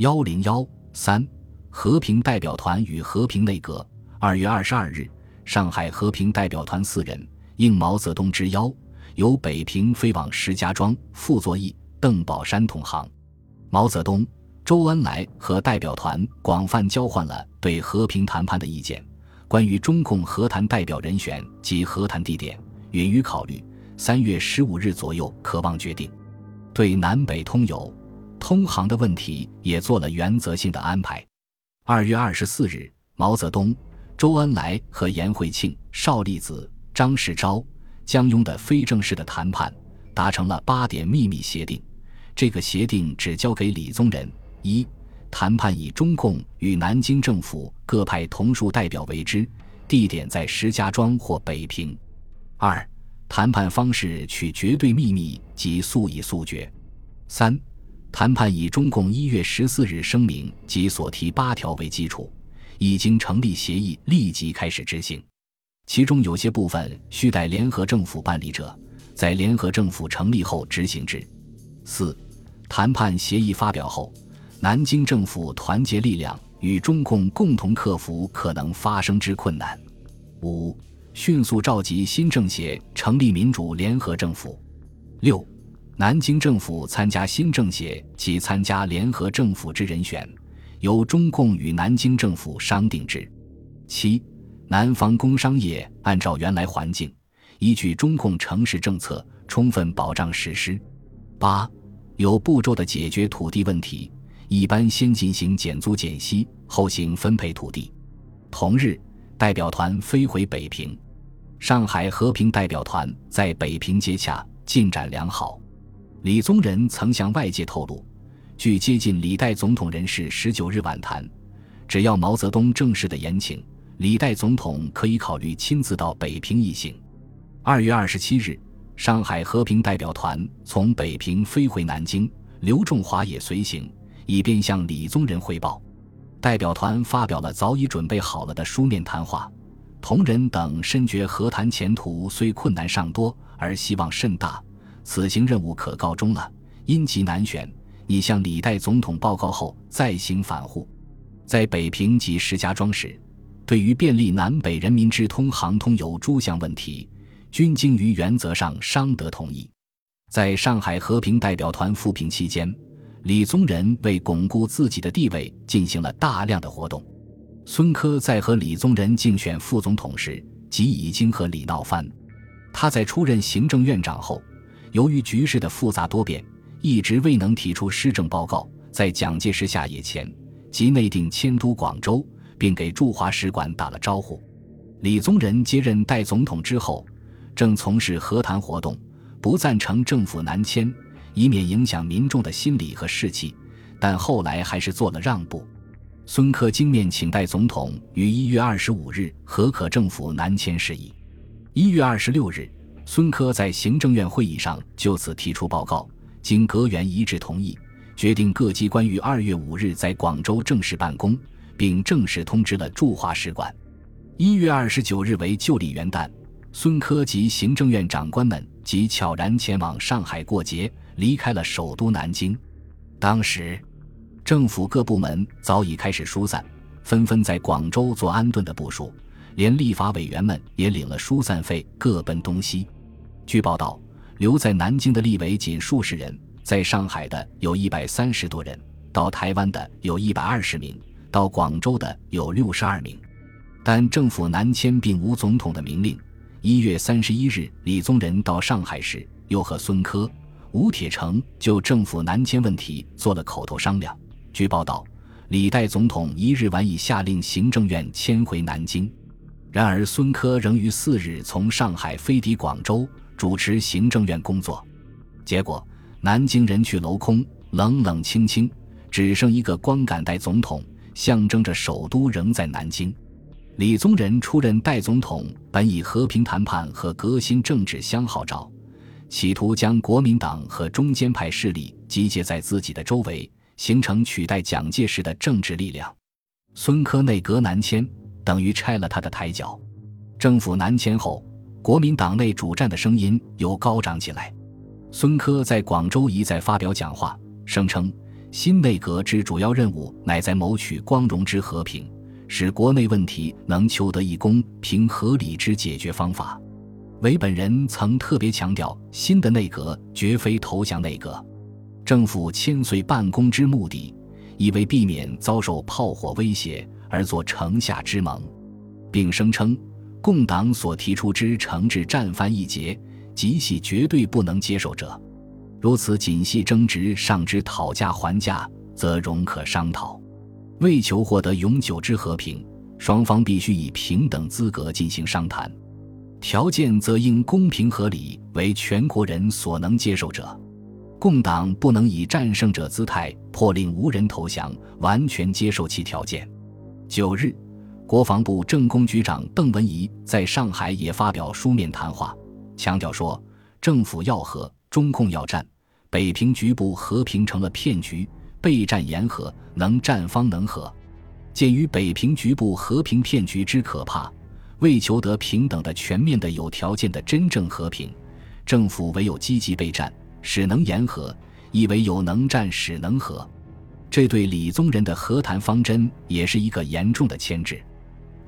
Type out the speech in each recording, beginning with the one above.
幺零幺三和平代表团与和平内阁。二月二十二日，上海和平代表团四人应毛泽东之邀，由北平飞往石家庄，傅作义、邓宝山同行。毛泽东、周恩来和代表团广泛交换了对和平谈判的意见，关于中共和谈代表人选及和谈地点，允予考虑。三月十五日左右，可望决定。对南北通邮。通航的问题也做了原则性的安排。二月二十四日，毛泽东、周恩来和颜惠庆、邵力子、张世钊、江庸的非正式的谈判达成了八点秘密协定。这个协定只交给李宗仁：一、谈判以中共与南京政府各派同数代表为之，地点在石家庄或北平；二、谈判方式取绝对秘密及速以速决；三。谈判以中共一月十四日声明及所提八条为基础，已经成立协议，立即开始执行。其中有些部分需待联合政府办理者，在联合政府成立后执行之。四、谈判协议发表后，南京政府团结力量，与中共共同克服可能发生之困难。五、迅速召集新政协，成立民主联合政府。六。南京政府参加新政协及参加联合政府之人选，由中共与南京政府商定之。七、南方工商业按照原来环境，依据中共城市政策，充分保障实施。八、有步骤的解决土地问题，一般先进行减租减息，后行分配土地。同日，代表团飞回北平，上海和平代表团在北平接洽，进展良好。李宗仁曾向外界透露，据接近李代总统人士十九日晚谈，只要毛泽东正式的言请，李代总统可以考虑亲自到北平一行。二月二十七日，上海和平代表团从北平飞回南京，刘仲华也随行，以便向李宗仁汇报。代表团发表了早已准备好了的书面谈话，同仁等深觉和谈前途虽困难尚多，而希望甚大。此行任务可告终了，因其难选，已向李代总统报告后再行返沪。在北平及石家庄时，对于便利南北人民之通航通邮诸项问题，均经于原则上商得同意。在上海和平代表团复平期间，李宗仁为巩固自己的地位，进行了大量的活动。孙科在和李宗仁竞选副总统时，即已经和李闹翻。他在出任行政院长后。由于局势的复杂多变，一直未能提出施政报告。在蒋介石下野前，即内定迁都广州，并给驻华使馆打了招呼。李宗仁接任代总统之后，正从事和谈活动，不赞成政府南迁，以免影响民众的心理和士气。但后来还是做了让步。孙科经面请代总统于一月二十五日核可政府南迁事宜。一月二十六日。孙科在行政院会议上就此提出报告，经阁员一致同意，决定各机关于二月五日在广州正式办公，并正式通知了驻华使馆。一月二十九日为旧历元旦，孙科及行政院长官们即悄然前往上海过节，离开了首都南京。当时，政府各部门早已开始疏散，纷纷在广州做安顿的部署，连立法委员们也领了疏散费，各奔东西。据报道，留在南京的立委仅数十人，在上海的有一百三十多人，到台湾的有一百二十名，到广州的有六十二名。但政府南迁并无总统的命令。一月三十一日，李宗仁到上海时，又和孙科、吴铁城就政府南迁问题做了口头商量。据报道，李代总统一日晚已下令行政院迁回南京，然而孙科仍于四日从上海飞抵广州。主持行政院工作，结果南京人去楼空，冷冷清清，只剩一个光杆代总统，象征着首都仍在南京。李宗仁出任代总统，本以和平谈判和革新政治相号召，企图将国民党和中间派势力集结在自己的周围，形成取代蒋介石的政治力量。孙科内阁南迁，等于拆了他的台脚。政府南迁后。国民党内主战的声音又高涨起来。孙科在广州一再发表讲话，声称新内阁之主要任务乃在谋取光荣之和平，使国内问题能求得一公平合理之解决方法。韦本人曾特别强调，新的内阁绝非投降内阁，政府千岁办公之目的，亦为避免遭受炮火威胁而作城下之盟，并声称，共党所提出之惩治战犯一节，即系绝对不能接受者。如此仅系争执上之讨价还价，则容可商讨；为求获得永久之和平，双方必须以平等资格进行商谈，条件则应公平合理，为全国人所能接受者。共党不能以战胜者姿态迫令无人投降，完全接受其条件。九日，国防部政工局长邓文仪在上海也发表书面谈话，强调说：政府要和。中共要战，北平局部和平成了骗局，备战言和，能战方能和。鉴于北平局部和平骗局之可怕，为求得平等的、全面的、有条件的真正和平，政府唯有积极备战，使能言和；亦唯有能战，使能和。这对李宗仁的和谈方针也是一个严重的牵制。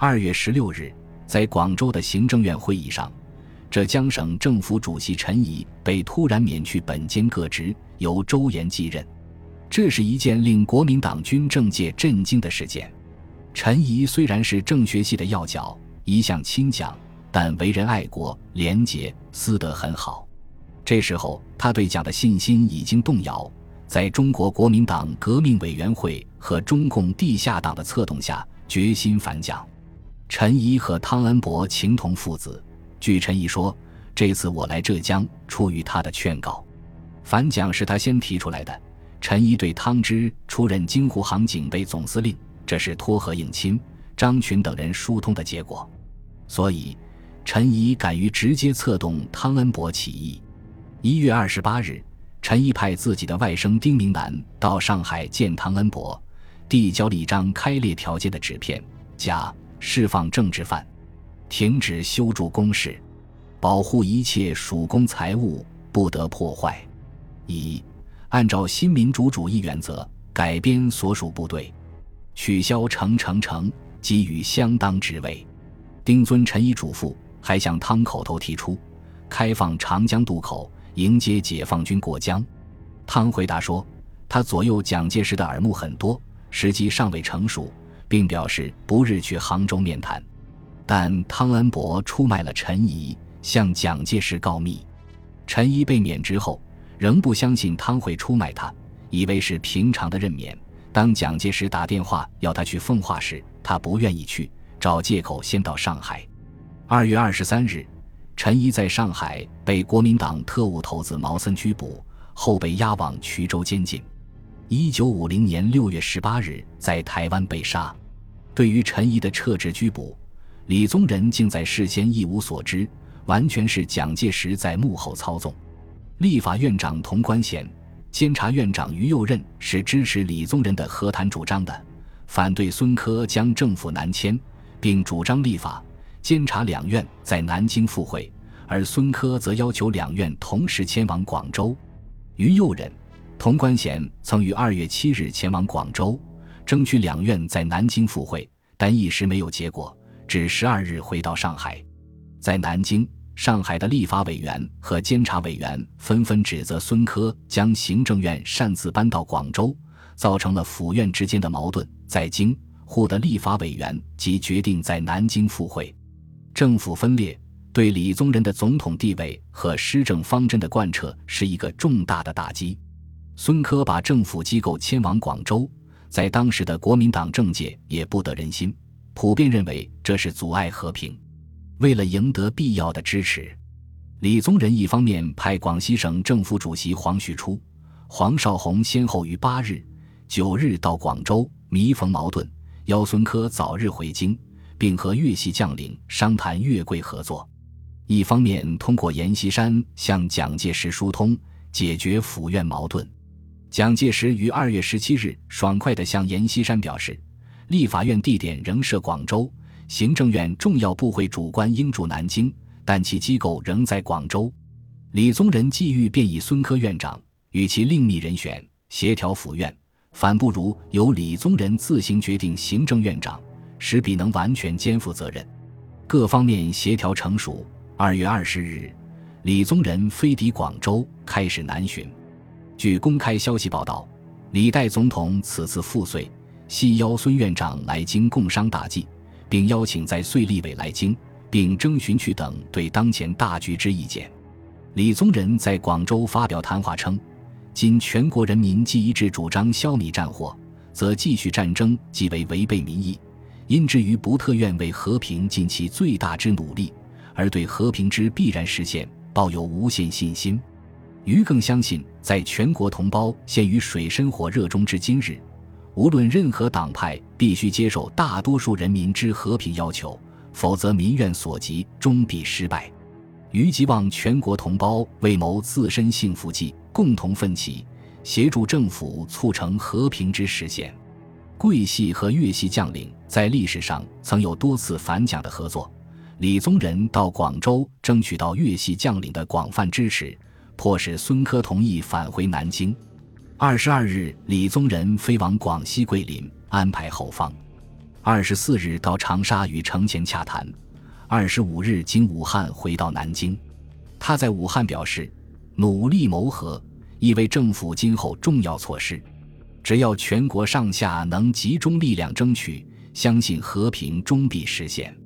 二月十六日，在广州的行政院会议上。浙江省政府主席陈仪被突然免去本兼各职，由周延继任。这是一件令国民党军政界震惊的事件。陈仪虽然是政学系的要角，一向亲蒋，但为人爱国、廉洁，私德很好。这时候，他对蒋的信心已经动摇。在中国国民党革命委员会和中共地下党的策动下，决心反蒋。陈仪和汤恩伯情同父子。据陈毅说，这次我来浙江，出于他的劝告。反蒋是他先提出来的。陈毅对汤之出任京沪杭警备总司令，这是托和应亲、张群等人疏通的结果。所以，陈毅敢于直接策动汤恩伯起义。一月二十八日，陈毅派自己的外甥丁明南到上海见汤恩伯，递交了一张开列条件的纸片，甲释放政治犯。停止修筑工事，保护一切属公财物不得破坏。一、按照新民主主义原则改编所属部队，取消城城城，给予相当职位。丁遵陈仪嘱咐，还向汤口头提出开放长江渡口，迎接解放军过江。汤回答说，他左右蒋介石的耳目很多，时机尚未成熟，并表示不日去杭州面谈。但汤恩伯出卖了陈仪，向蒋介石告密。陈仪被免职后，仍不相信汤会出卖他，以为是平常的任免。当蒋介石打电话要他去奉化时，他不愿意去，找借口先到上海。二月二十三日，陈仪在上海被国民党特务头子毛森拘捕，后被押往衢州监禁。一九五零年六月十八日，在台湾被杀。对于陈仪的撤职拘捕。李宗仁竟在事先一无所知，完全是蒋介石在幕后操纵。立法院长童冠贤、监察院长于右任是支持李宗仁的和谈主张的，反对孙科将政府南迁，并主张立法、监察两院在南京赴会，而孙科则要求两院同时迁往广州。于右任、童冠贤曾于二月七日前往广州，争取两院在南京赴会，但一时没有结果。至十二日回到上海，在南京、上海的立法委员和监察委员纷纷指责孙科将行政院擅自搬到广州，造成了府院之间的矛盾。在京沪的立法委员即决定在南京赴会，政府分裂对李宗仁的总统地位和施政方针的贯彻是一个重大的打击。孙科把政府机构迁往广州，在当时的国民党政界也不得人心。普遍认为这是阻碍和平。为了赢得必要的支持，李宗仁一方面派广西省政府主席黄旭初、黄绍竑先后于八日、九日到广州弥缝矛盾，邀孙科早日回京，并和粤系将领商谈粤桂合作；一方面通过阎锡山向蒋介石疏通，解决府院矛盾。蒋介石于二月十七日爽快地向阎锡山表示。立法院地点仍设广州，行政院重要部会主官应驻南京，但其机构仍在广州。李宗仁既欲便以孙科院长与其另觅人选，协调府院，反不如由李宗仁自行决定行政院长，使彼能完全肩负责任。各方面协调成熟。二月二十日，李宗仁飞抵广州，开始南巡。据公开消息报道，李代总统此次赴穗，系邀孙院长来京共商大计，并邀请在穗立委来京，并征询去等对当前大局之意见。李宗仁在广州发表谈话称：“今全国人民既一致主张消弭战火，则继续战争即为违背民意。因之于不特愿为和平尽其最大之努力，而对和平之必然实现抱有无限信心。”余更相信，在全国同胞陷于水深火热中之今日，无论任何党派，必须接受大多数人民之和平要求，否则民怨所及，终必失败。余希望全国同胞为谋自身幸福计，共同奋起，协助政府促成和平之实现。桂系和粤系将领在历史上曾有多次反蒋的合作，李宗仁到广州争取到粤系将领的广泛支持。迫使孙科同意返回南京。二十二日，李宗仁飞往广西桂林，安排后方。二十四日到长沙与程潜洽谈。二十五日经武汉回到南京。他在武汉表示，努力谋和，意为政府今后重要措施。只要全国上下能集中力量争取，相信和平终必实现。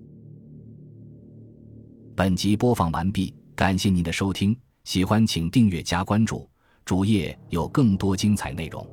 本集播放完毕，感谢您的收听。喜欢请订阅加关注，主页有更多精彩内容。